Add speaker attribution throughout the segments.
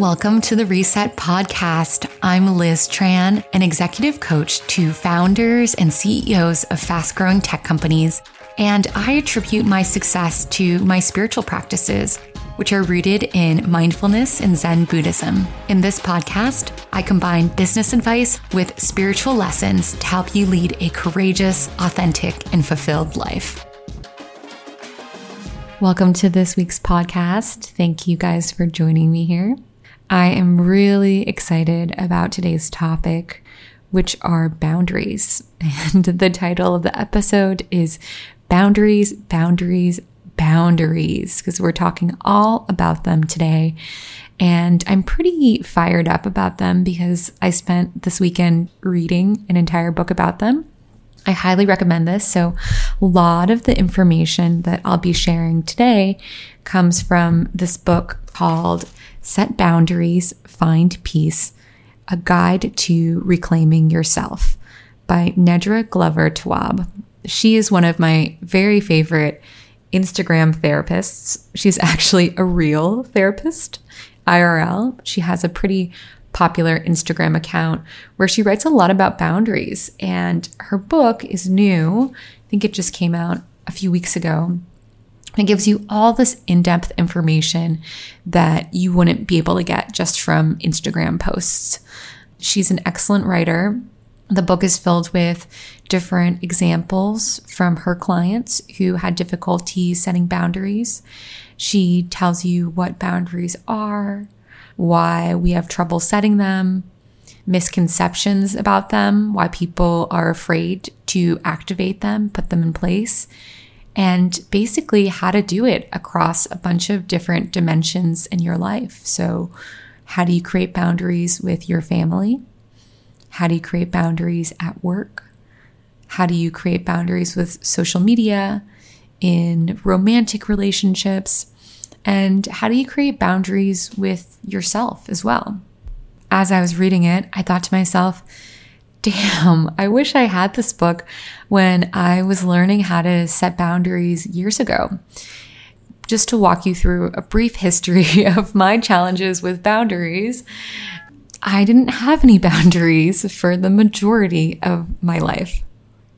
Speaker 1: Welcome to the Reset Podcast. I'm Liz Tran, an executive coach to founders and CEOs of fast growing tech companies. And I attribute my success to my spiritual practices, which are rooted in mindfulness and Zen Buddhism. In this podcast, I combine business advice with spiritual lessons to help you lead a courageous, authentic, and fulfilled life. Welcome to this week's podcast. Thank you guys for joining me here. I am really excited about today's topic, which are boundaries. And the title of the episode is Boundaries, Boundaries, Boundaries, because we're talking all about them today. And I'm pretty fired up about them because I spent this weekend reading an entire book about them. I highly recommend this. So, a lot of the information that I'll be sharing today comes from this book called Set Boundaries, Find Peace A Guide to Reclaiming Yourself by Nedra Glover Tawwab. She is one of my very favorite Instagram therapists. She's actually a real therapist, IRL. She has a pretty popular Instagram account where she writes a lot about boundaries. And her book is new. I think it just came out a few weeks ago. It gives you all this in depth information that you wouldn't be able to get just from Instagram posts. She's an excellent writer. The book is filled with different examples from her clients who had difficulty setting boundaries. She tells you what boundaries are, why we have trouble setting them, misconceptions about them, why people are afraid to activate them, put them in place, and basically how to do it across a bunch of different dimensions in your life. So, how do you create boundaries with your family? How do you create boundaries at work? How do you create boundaries with social media, in romantic relationships? And how do you create boundaries with yourself as well? As I was reading it, I thought to myself, damn, I wish I had this book when I was learning how to set boundaries years ago. Just to walk you through a brief history of my challenges with boundaries, I didn't have any boundaries for the majority of my life.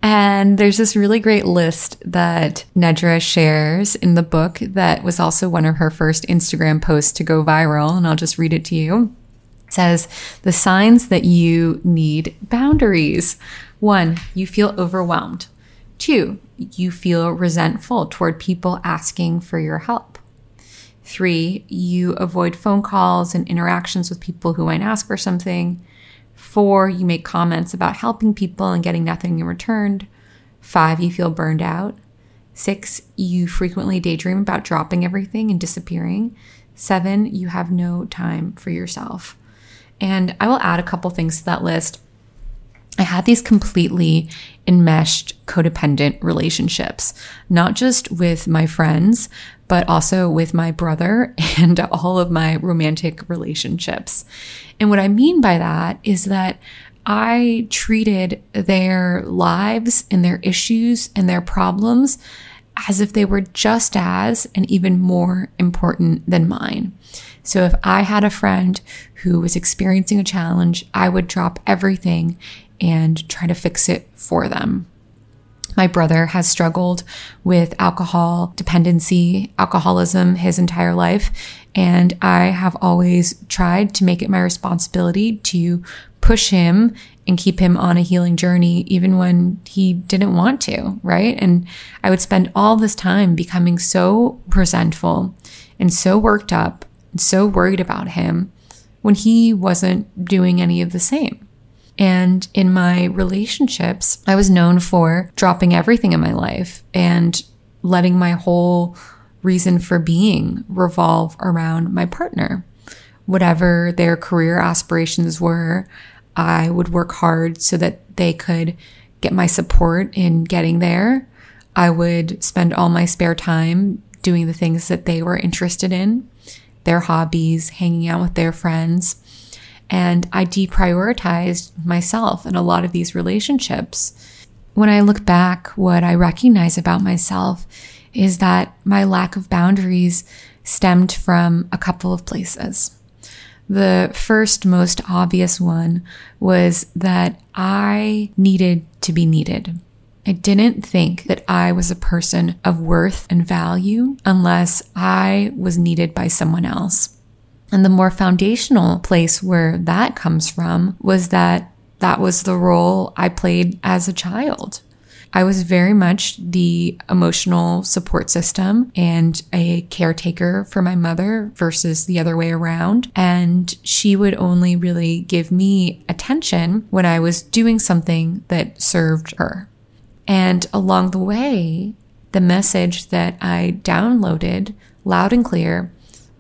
Speaker 1: And there's this really great list that Nedra shares in the book that was also one of her first Instagram posts to go viral. And I'll just read it to you says the signs that you need boundaries. One, you feel overwhelmed. Two, you feel resentful toward people asking for your help. Three, you avoid phone calls and interactions with people who might ask for something. Four, you make comments about helping people and getting nothing in return. Five, you feel burned out. Six, you frequently daydream about dropping everything and disappearing. Seven, you have no time for yourself. And I will add a couple things to that list. I had these completely enmeshed codependent relationships, not just with my friends, but also with my brother and all of my romantic relationships. And what I mean by that is that I treated their lives and their issues and their problems as if they were just as and even more important than mine. So if I had a friend who was experiencing a challenge, I would drop everything and try to fix it for them. My brother has struggled with alcohol dependency, alcoholism his entire life. And I have always tried to make it my responsibility to push him and keep him on a healing journey, even when he didn't want to, right? And I would spend all this time becoming so resentful and so worked up and so worried about him when he wasn't doing any of the same. And in my relationships, I was known for dropping everything in my life and letting my whole reason for being revolve around my partner. Whatever their career aspirations were, I would work hard so that they could get my support in getting there. I would spend all my spare time doing the things that they were interested in their hobbies, hanging out with their friends. And I deprioritized myself in a lot of these relationships. When I look back, what I recognize about myself is that my lack of boundaries stemmed from a couple of places. The first, most obvious one was that I needed to be needed. I didn't think that I was a person of worth and value unless I was needed by someone else. And the more foundational place where that comes from was that that was the role I played as a child. I was very much the emotional support system and a caretaker for my mother versus the other way around. And she would only really give me attention when I was doing something that served her. And along the way, the message that I downloaded loud and clear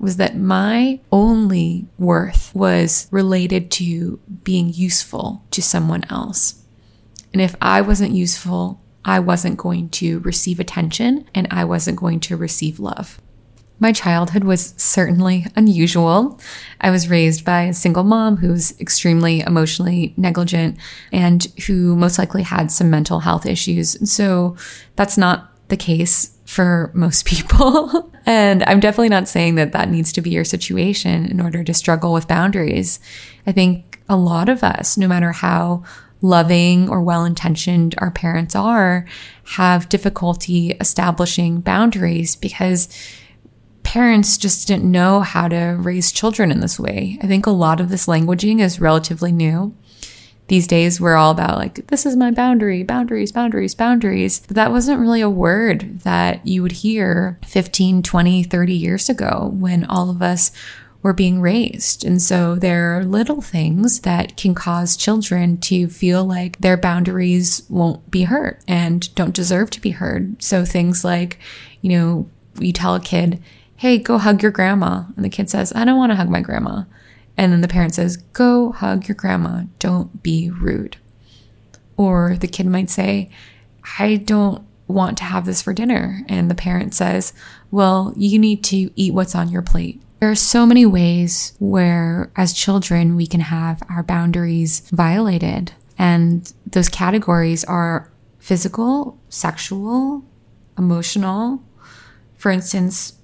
Speaker 1: was that my only worth was related to being useful to someone else. And if I wasn't useful, I wasn't going to receive attention and I wasn't going to receive love. My childhood was certainly unusual. I was raised by a single mom who's extremely emotionally negligent and who most likely had some mental health issues. So that's not the case for most people. and I'm definitely not saying that that needs to be your situation in order to struggle with boundaries. I think a lot of us, no matter how loving or well intentioned our parents are, have difficulty establishing boundaries because parents just didn't know how to raise children in this way. I think a lot of this languaging is relatively new. These days, we're all about like, this is my boundary, boundaries, boundaries, boundaries. But that wasn't really a word that you would hear 15, 20, 30 years ago when all of us were being raised. And so there are little things that can cause children to feel like their boundaries won't be heard and don't deserve to be heard. So things like, you know, you tell a kid, Hey, go hug your grandma. And the kid says, I don't want to hug my grandma. And then the parent says, Go hug your grandma. Don't be rude. Or the kid might say, I don't want to have this for dinner. And the parent says, Well, you need to eat what's on your plate. There are so many ways where, as children, we can have our boundaries violated. And those categories are physical, sexual, emotional. For instance,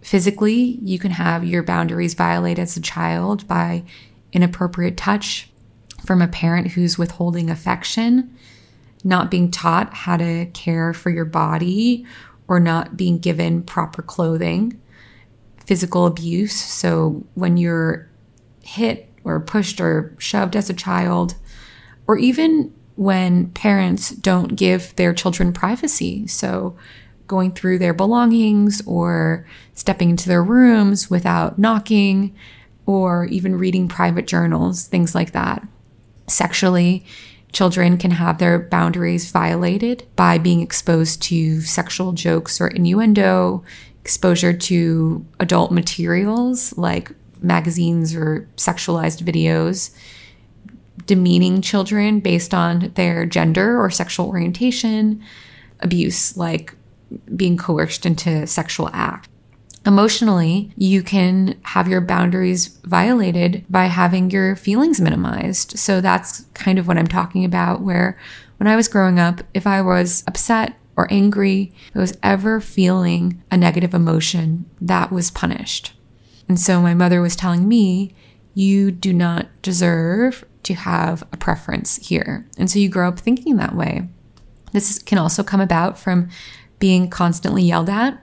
Speaker 1: physically, you can have your boundaries violated as a child by inappropriate touch from a parent who's withholding affection, not being taught how to care for your body, or not being given proper clothing physical abuse. So when you're hit or pushed or shoved as a child, or even when parents don't give their children privacy. So going through their belongings or stepping into their rooms without knocking or even reading private journals, things like that. Sexually, children can have their boundaries violated by being exposed to sexual jokes or innuendo, exposure to adult materials like magazines or sexualized videos, demeaning children based on their gender or sexual orientation, abuse like being coerced into sexual act. Emotionally, you can have your boundaries violated by having your feelings minimized. So that's kind of what I'm talking about, where when I was growing up, if I was upset or angry, if I was ever feeling a negative emotion, that was punished. And so my mother was telling me, you do not deserve to have a preference here. And so you grow up thinking that way. This can also come about from being constantly yelled at,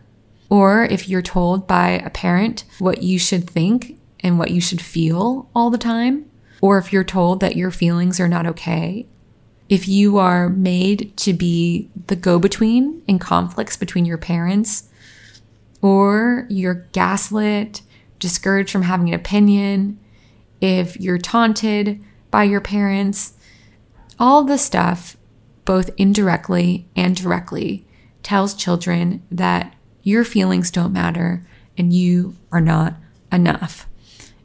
Speaker 1: or if you're told by a parent what you should think and what you should feel all the time, or if you're told that your feelings are not okay, if you are made to be the go between in conflicts between your parents, or you're gaslit, discouraged from having an opinion, if you're taunted by your parents, all the stuff, both indirectly and directly, tells children that your feelings don't matter and you are not enough.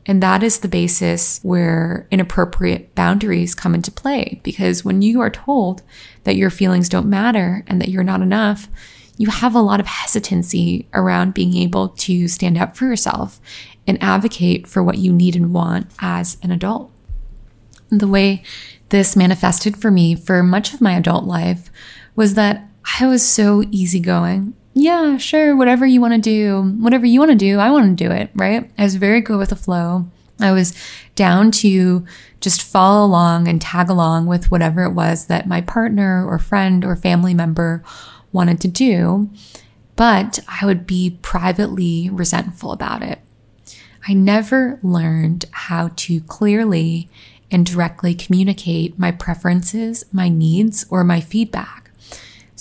Speaker 1: And that is the basis where inappropriate boundaries come into play. Because when you are told that your feelings don't matter and that you're not enough, you have a lot of hesitancy around being able to stand up for yourself and advocate for what you need and want as an adult. The way this manifested for me for much of my adult life was that I was so easygoing yeah, sure, whatever you want to do, whatever you want to do, I want to do it, right? I was very good with the flow. I was down to just follow along and tag along with whatever it was that my partner or friend or family member wanted to do, but I would be privately resentful about it. I never learned how to clearly and directly communicate my preferences, my needs, or my feedback.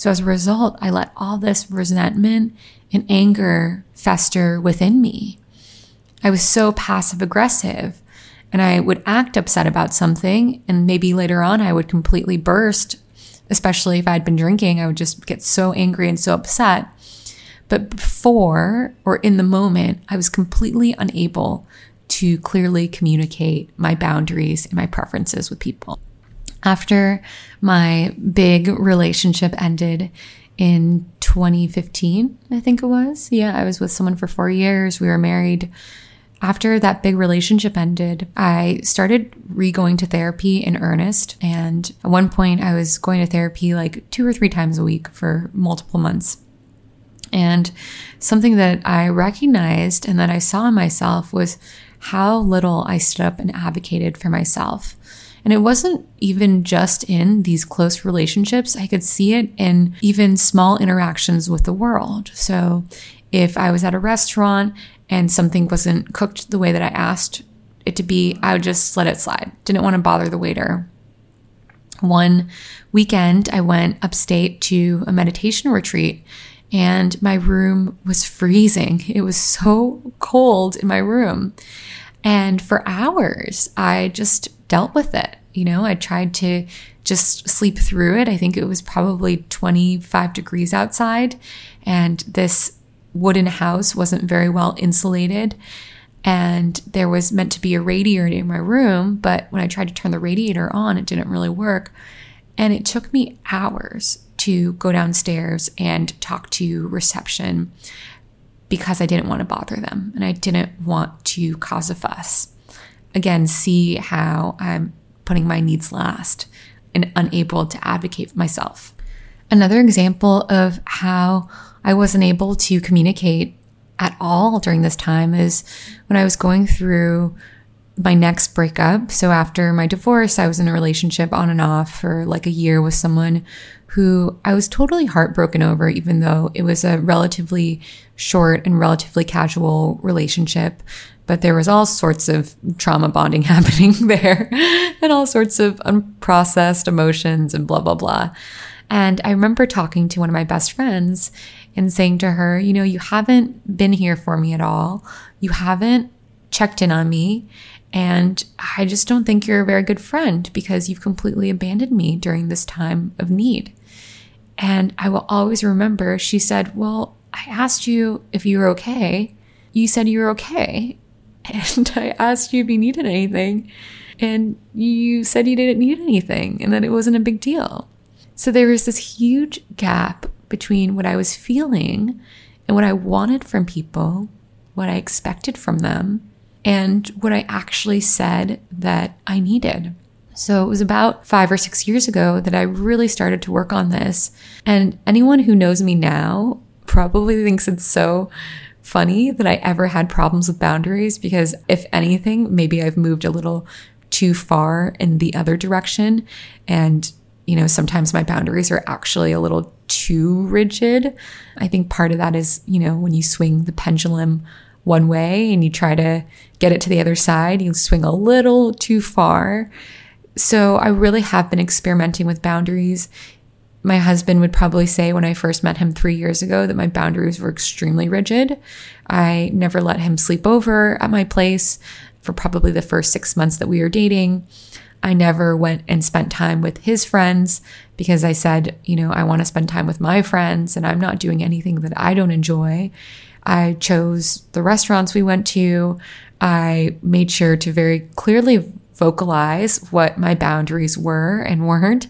Speaker 1: So as a result, I let all this resentment and anger fester within me. I was so passive aggressive and I would act upset about something. And maybe later on, I would completely burst, especially if I'd been drinking. I would just get so angry and so upset. But before or in the moment, I was completely unable to clearly communicate my boundaries and my preferences with people. After my big relationship ended in 2015, I think it was. Yeah, I was with someone for four years. We were married after that big relationship ended, I started re going to therapy in earnest. And at one point, I was going to therapy like two or three times a week for multiple months. And something that I recognized and that I saw in myself was how little I stood up and advocated for myself. And it wasn't even just in these close relationships. I could see it in even small interactions with the world. So if I was at a restaurant and something wasn't cooked the way that I asked it to be, I would just let it slide. Didn't want to bother the waiter. One weekend, I went upstate to a meditation retreat and my room was freezing. It was so cold in my room. And for hours, I just dealt with it. You know, I tried to just sleep through it. I think it was probably 25 degrees outside. And this wooden house wasn't very well insulated. And there was meant to be a radiator in my room, but when I tried to turn the radiator on, it didn't really work. And it took me hours to go downstairs and talk to reception because I didn't want to bother them and I didn't want to cause a fuss. Again, see how I'm putting my needs last and unable to advocate for myself. Another example of how I wasn't able to communicate at all during this time is when I was going through my next breakup. So after my divorce, I was in a relationship on and off for like a year with someone who I was totally heartbroken over, even though it was a relatively short and relatively casual relationship. But there was all sorts of trauma bonding happening there and all sorts of unprocessed emotions and blah, blah, blah. And I remember talking to one of my best friends and saying to her, you know, you haven't been here for me at all. You haven't checked in on me. And I just don't think you're a very good friend because you've completely abandoned me during this time of need. And I will always remember she said, Well, I asked you if you were okay. You said you were okay. And I asked you if you needed anything. And you said you didn't need anything and that it wasn't a big deal. So there was this huge gap between what I was feeling and what I wanted from people, what I expected from them, and what I actually said that I needed. So it was about five or six years ago that I really started to work on this. And anyone who knows me now probably thinks it's so funny that I ever had problems with boundaries because, if anything, maybe I've moved a little too far in the other direction. And, you know, sometimes my boundaries are actually a little too rigid. I think part of that is, you know, when you swing the pendulum one way and you try to get it to the other side, you swing a little too far. So I really have been experimenting with boundaries. My husband would probably say when I first met him three years ago that my boundaries were extremely rigid. I never let him sleep over at my place for probably the first six months that we were dating. I never went and spent time with his friends because I said, you know, I want to spend time with my friends and I'm not doing anything that I don't enjoy. I chose the restaurants we went to. I made sure to very clearly vocalize what my boundaries were and weren't.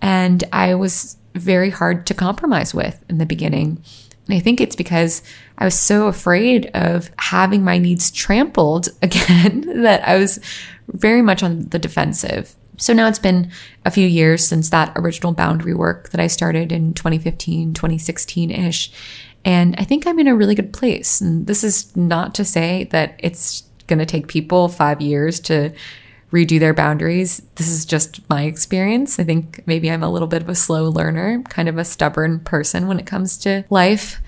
Speaker 1: And I was very hard to compromise with in the beginning. And I think it's because I was so afraid of having my needs trampled again that I was very much on the defensive. So now it's been a few years since that original boundary work that I started in 2015, 2016 ish. And I think I'm in a really good place. And this is not to say that it's going to take people five years to redo their boundaries. This is just my experience. I think maybe I'm a little bit of a slow learner, kind of a stubborn person when it comes to life.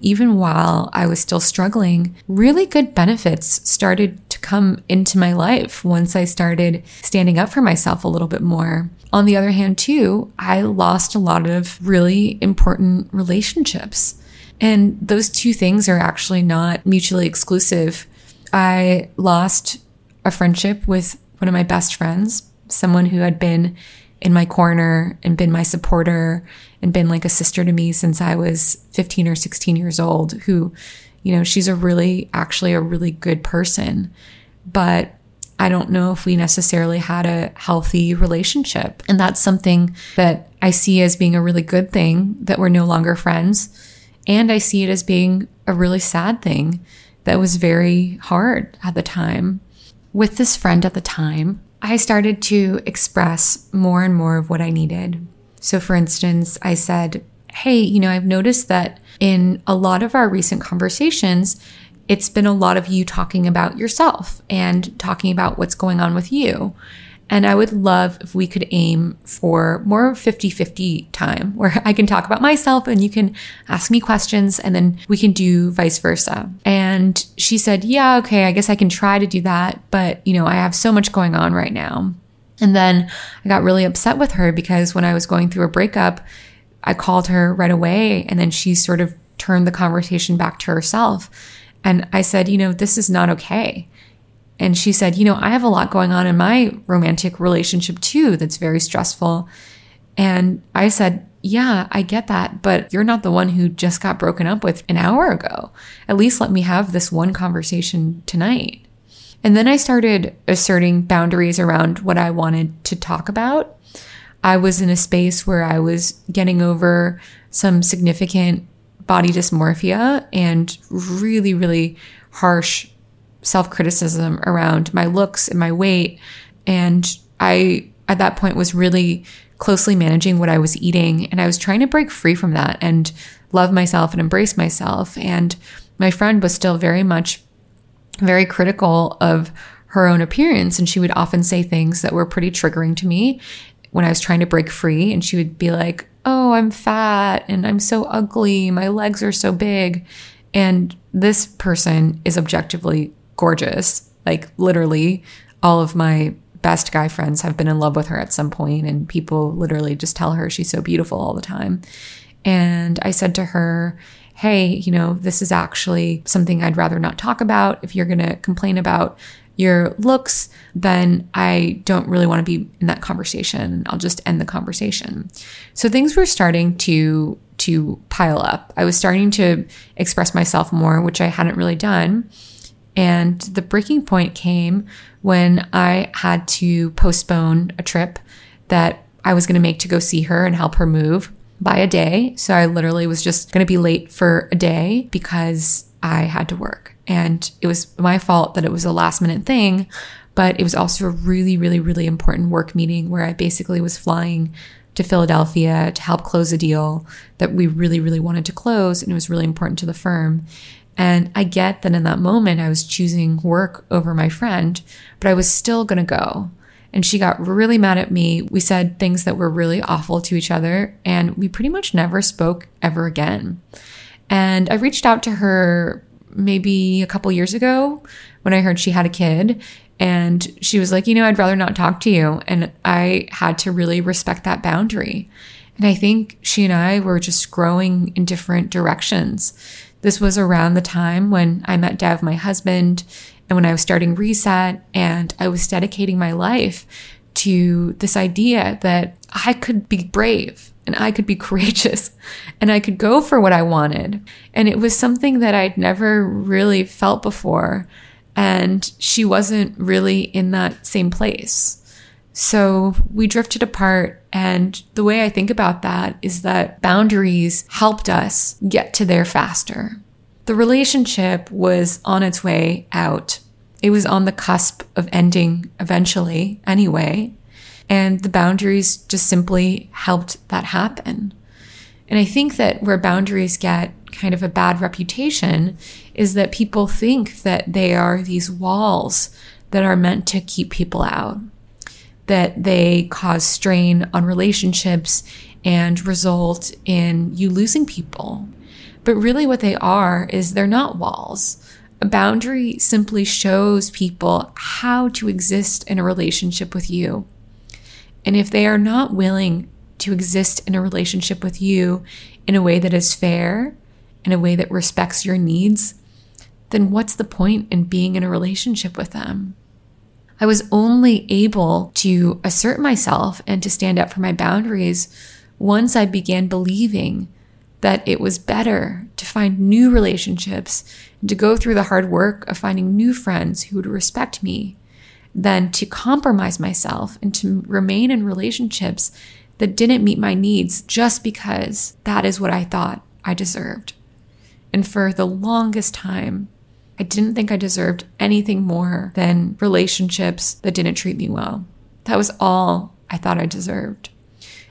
Speaker 1: Even while I was still struggling, really good benefits started to come into my life once I started standing up for myself a little bit more. On the other hand, too, I lost a lot of really important relationships. And those two things are actually not mutually exclusive. I lost a friendship with one of my best friends, someone who had been in my corner and been my supporter and been like a sister to me since I was 15 or 16 years old, who, you know, she's a really, actually a really good person. But I don't know if we necessarily had a healthy relationship. And that's something that I see as being a really good thing that we're no longer friends. And I see it as being a really sad thing that was very hard at the time. With this friend at the time, I started to express more and more of what I needed. So, for instance, I said, Hey, you know, I've noticed that in a lot of our recent conversations, it's been a lot of you talking about yourself and talking about what's going on with you. And I would love if we could aim for more 50 50 time where I can talk about myself and you can ask me questions and then we can do vice versa. And she said, Yeah, okay, I guess I can try to do that. But, you know, I have so much going on right now. And then I got really upset with her because when I was going through a breakup, I called her right away and then she sort of turned the conversation back to herself. And I said, You know, this is not okay. And she said, You know, I have a lot going on in my romantic relationship too that's very stressful. And I said, Yeah, I get that, but you're not the one who just got broken up with an hour ago. At least let me have this one conversation tonight. And then I started asserting boundaries around what I wanted to talk about. I was in a space where I was getting over some significant body dysmorphia and really, really harsh self criticism around my looks and my weight. And I, at that point, was really closely managing what I was eating. And I was trying to break free from that and love myself and embrace myself. And my friend was still very much very critical of her own appearance. And she would often say things that were pretty triggering to me when I was trying to break free. And she would be like, Oh, I'm fat and I'm so ugly. My legs are so big. And this person is objectively gorgeous. Like literally all of my best guy friends have been in love with her at some point and people literally just tell her she's so beautiful all the time. And I said to her, Hey, you know, this is actually something I'd rather not talk about. If you're going to complain about your looks, then I don't really want to be in that conversation. I'll just end the conversation. So things were starting to to pile up. I was starting to express myself more, which I hadn't really done. And the breaking point came when I had to postpone a trip that I was going to make to go see her and help her move by a day. So I literally was just going to be late for a day because I had to work. And it was my fault that it was a last minute thing, but it was also a really, really, really important work meeting where I basically was flying to Philadelphia to help close a deal that we really, really wanted to close. And it was really important to the firm. And I get that in that moment, I was choosing work over my friend, but I was still going to go. And she got really mad at me. We said things that were really awful to each other, and we pretty much never spoke ever again. And I reached out to her maybe a couple years ago when I heard she had a kid. And she was like, you know, I'd rather not talk to you. And I had to really respect that boundary. And I think she and I were just growing in different directions. This was around the time when I met Dev, my husband, and when I was starting Reset, and I was dedicating my life to this idea that I could be brave and I could be courageous and I could go for what I wanted. And it was something that I'd never really felt before. And she wasn't really in that same place. So we drifted apart. And the way I think about that is that boundaries helped us get to there faster. The relationship was on its way out. It was on the cusp of ending eventually, anyway. And the boundaries just simply helped that happen. And I think that where boundaries get kind of a bad reputation is that people think that they are these walls that are meant to keep people out, that they cause strain on relationships and result in you losing people. But really, what they are is they're not walls. A boundary simply shows people how to exist in a relationship with you. And if they are not willing to exist in a relationship with you in a way that is fair, in a way that respects your needs, then what's the point in being in a relationship with them? I was only able to assert myself and to stand up for my boundaries once I began believing that it was better to find new relationships and to go through the hard work of finding new friends who would respect me than to compromise myself and to remain in relationships that didn't meet my needs just because that is what I thought I deserved. And for the longest time, I didn't think I deserved anything more than relationships that didn't treat me well. That was all I thought I deserved.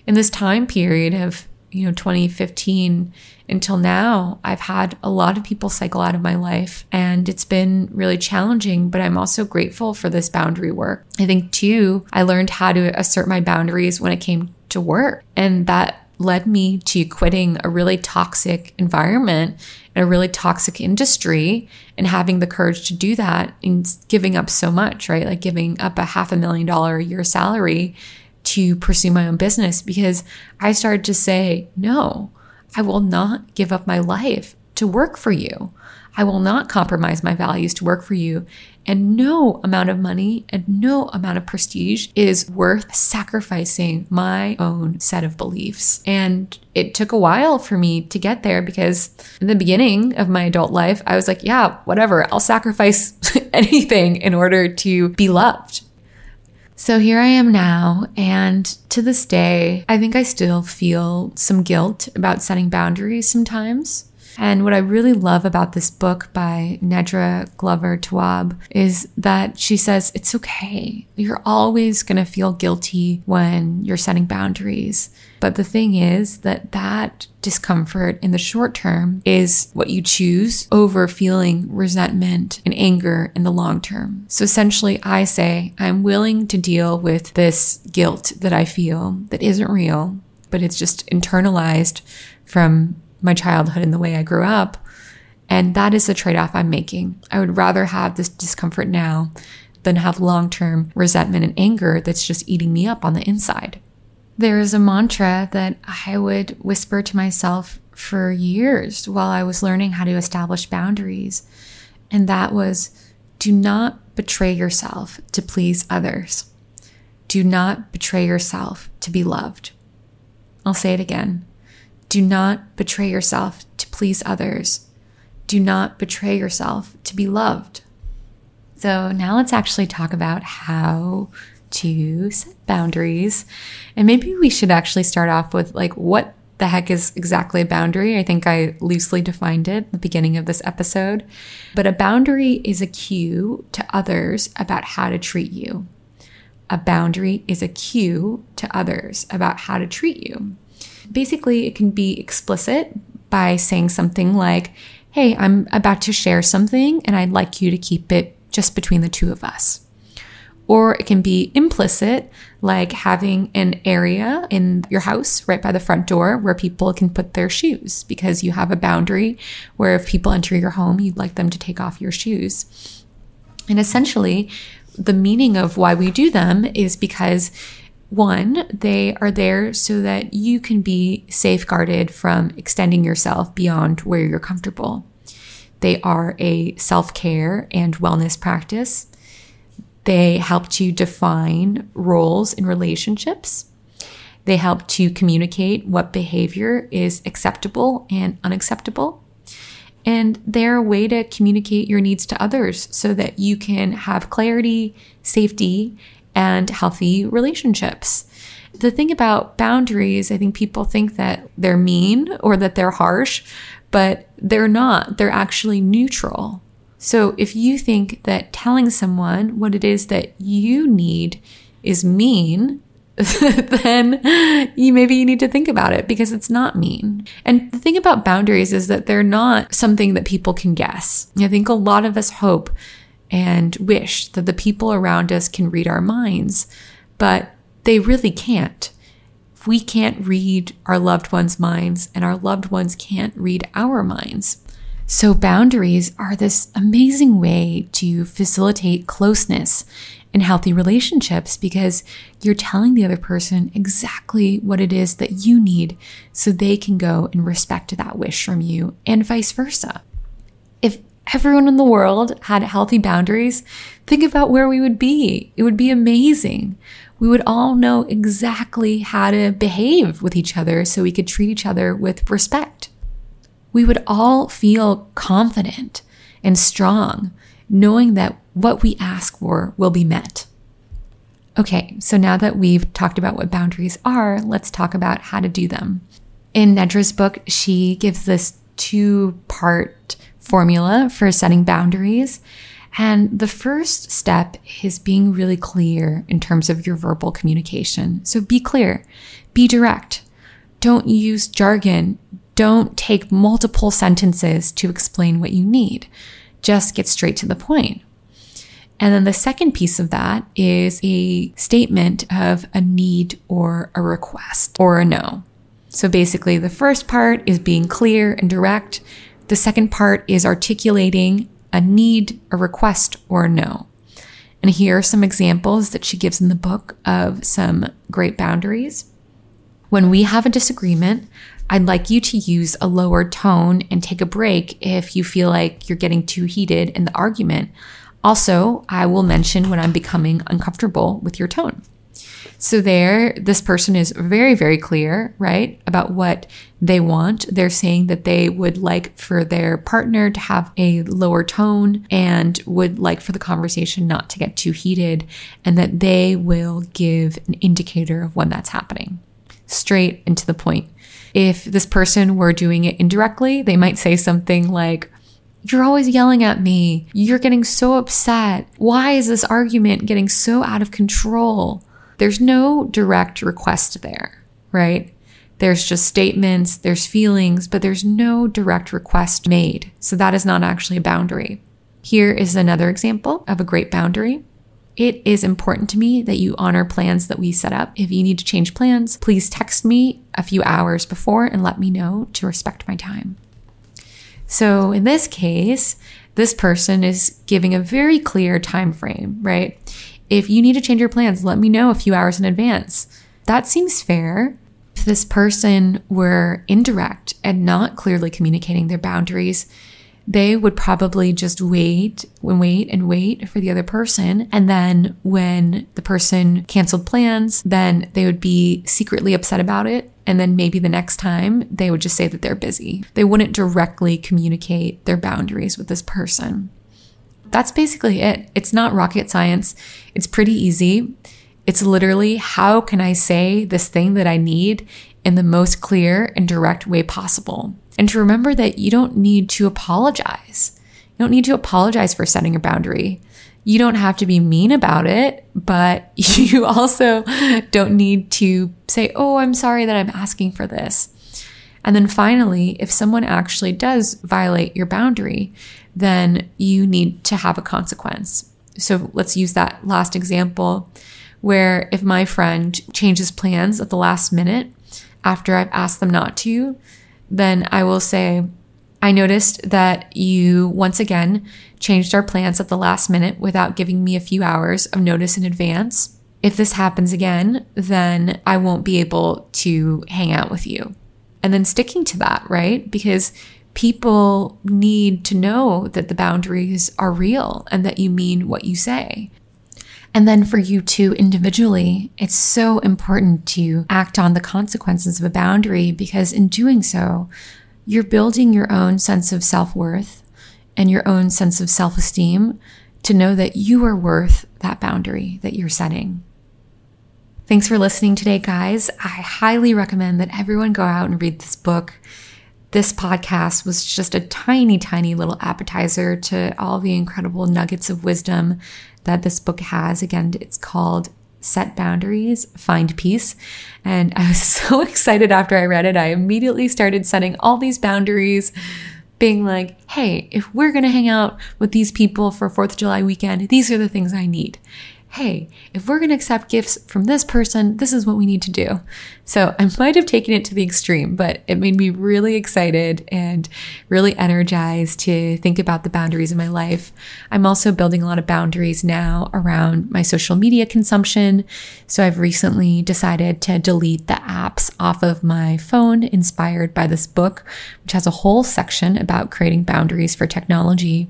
Speaker 1: In this time period of, you know, 2015 until now, I've had a lot of people cycle out of my life and it's been really challenging, but I'm also grateful for this boundary work. I think too, I learned how to assert my boundaries when it came to work. And that led me to quitting a really toxic environment and a really toxic industry and having the courage to do that and giving up so much, right? Like giving up a half a million dollar a year salary to pursue my own business because I started to say, no, I will not give up my life to work for you. I will not compromise my values to work for you. And no amount of money and no amount of prestige is worth sacrificing my own set of beliefs. And it took a while for me to get there because in the beginning of my adult life, I was like, yeah, whatever, I'll sacrifice anything in order to be loved. So here I am now, and to this day, I think I still feel some guilt about setting boundaries sometimes. And what I really love about this book by Nedra Glover Tawwab is that she says it's okay. You're always going to feel guilty when you're setting boundaries. But the thing is that that discomfort in the short term is what you choose over feeling resentment and anger in the long term. So essentially, I say I'm willing to deal with this guilt that I feel that isn't real, but it's just internalized from my childhood and the way I grew up. And that is the trade off I'm making. I would rather have this discomfort now than have long term resentment and anger that's just eating me up on the inside. There is a mantra that I would whisper to myself for years while I was learning how to establish boundaries. And that was do not betray yourself to please others. Do not betray yourself to be loved. I'll say it again. Do not betray yourself to please others. Do not betray yourself to be loved. So, now let's actually talk about how to set boundaries. And maybe we should actually start off with like what the heck is exactly a boundary? I think I loosely defined it at the beginning of this episode. But a boundary is a cue to others about how to treat you. A boundary is a cue to others about how to treat you. Basically, it can be explicit by saying something like, Hey, I'm about to share something and I'd like you to keep it just between the two of us. Or it can be implicit, like having an area in your house right by the front door where people can put their shoes because you have a boundary where if people enter your home, you'd like them to take off your shoes. And essentially, the meaning of why we do them is because one, they are there so that you can be safeguarded from extending yourself beyond where you're comfortable. They are a self care and wellness practice. They help to define roles in relationships. They help to communicate what behavior is acceptable and unacceptable. And they're a way to communicate your needs to others so that you can have clarity, safety, and healthy relationships. The thing about boundaries, I think people think that they're mean or that they're harsh, but they're not. They're actually neutral. So if you think that telling someone what it is that you need is mean, then you maybe you need to think about it because it's not mean. And the thing about boundaries is that they're not something that people can guess. I think a lot of us hope and wish that the people around us can read our minds, but they really can't. We can't read our loved ones' minds, and our loved ones can't read our minds. So, boundaries are this amazing way to facilitate closeness in healthy relationships because you're telling the other person exactly what it is that you need so they can go and respect that wish from you, and vice versa. If everyone in the world had healthy boundaries, think about where we would be. It would be amazing. We would all know exactly how to behave with each other so we could treat each other with respect. We would all feel confident and strong, knowing that what we ask for will be met. Okay, so now that we've talked about what boundaries are, let's talk about how to do them. In Nedra's book, she gives this two part formula for setting boundaries. And the first step is being really clear in terms of your verbal communication. So be clear, be direct. Don't use jargon. Don't take multiple sentences to explain what you need. Just get straight to the point. And then the second piece of that is a statement of a need or a request or a no. So basically, the first part is being clear and direct. The second part is articulating a need, a request, or a no. And here are some examples that she gives in the book of some great boundaries. When we have a disagreement, I'd like you to use a lower tone and take a break if you feel like you're getting too heated in the argument also, I will mention when I'm becoming uncomfortable with your tone. So, there, this person is very, very clear, right, about what they want. They're saying that they would like for their partner to have a lower tone and would like for the conversation not to get too heated, and that they will give an indicator of when that's happening. Straight into the point. If this person were doing it indirectly, they might say something like, you're always yelling at me. You're getting so upset. Why is this argument getting so out of control? There's no direct request there, right? There's just statements, there's feelings, but there's no direct request made. So that is not actually a boundary. Here is another example of a great boundary. It is important to me that you honor plans that we set up. If you need to change plans, please text me a few hours before and let me know to respect my time. So in this case, this person is giving a very clear time frame, right? If you need to change your plans, let me know a few hours in advance. That seems fair. If this person were indirect and not clearly communicating their boundaries, they would probably just wait and wait and wait for the other person. And then when the person canceled plans, then they would be secretly upset about it. And then maybe the next time they would just say that they're busy. They wouldn't directly communicate their boundaries with this person. That's basically it. It's not rocket science. It's pretty easy. It's literally how can I say this thing that I need in the most clear and direct way possible? And to remember that you don't need to apologize. You don't need to apologize for setting a boundary. You don't have to be mean about it, but you also don't need to say, Oh, I'm sorry that I'm asking for this. And then finally, if someone actually does violate your boundary, then you need to have a consequence. So let's use that last example where if my friend changes plans at the last minute after I've asked them not to, then I will say, I noticed that you once again changed our plans at the last minute without giving me a few hours of notice in advance. If this happens again, then I won't be able to hang out with you. And then sticking to that, right? Because people need to know that the boundaries are real and that you mean what you say. And then for you too, individually, it's so important to act on the consequences of a boundary because in doing so, you're building your own sense of self worth and your own sense of self esteem to know that you are worth that boundary that you're setting. Thanks for listening today, guys. I highly recommend that everyone go out and read this book. This podcast was just a tiny, tiny little appetizer to all the incredible nuggets of wisdom that this book has. Again, it's called Set Boundaries, Find Peace. And I was so excited after I read it. I immediately started setting all these boundaries, being like, hey, if we're going to hang out with these people for 4th of July weekend, these are the things I need hey, if we're going to accept gifts from this person, this is what we need to do. So I might have taken it to the extreme, but it made me really excited and really energized to think about the boundaries in my life. I'm also building a lot of boundaries now around my social media consumption. So I've recently decided to delete the apps off of my phone inspired by this book, which has a whole section about creating boundaries for technology.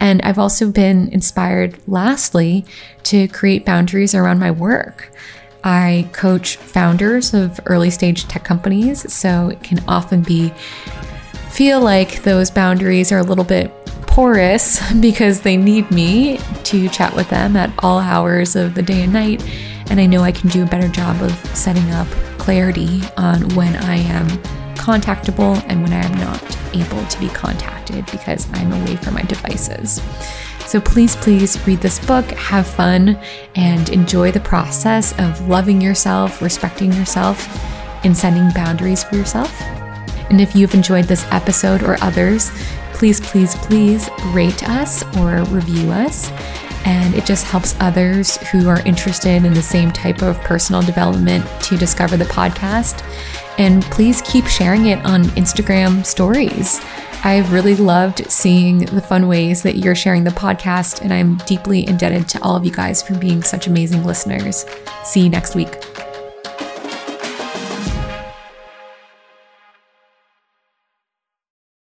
Speaker 1: And I've also been inspired, lastly, to create boundaries around my work. I coach founders of early stage tech companies, so it can often be feel like those boundaries are a little bit porous because they need me to chat with them at all hours of the day and night. And I know I can do a better job of setting up clarity on when I am contactable and when I am not able to be contacted because I'm away from my devices. So please, please read this book, have fun, and enjoy the process of loving yourself, respecting yourself, and setting boundaries for yourself. And if you've enjoyed this episode or others, please, please, please rate us or review us. And it just helps others who are interested in the same type of personal development to discover the podcast. And please keep sharing it on Instagram stories. I've really loved seeing the fun ways that you're sharing the podcast, and I'm deeply indebted to all of you guys for being such amazing listeners. See you next week.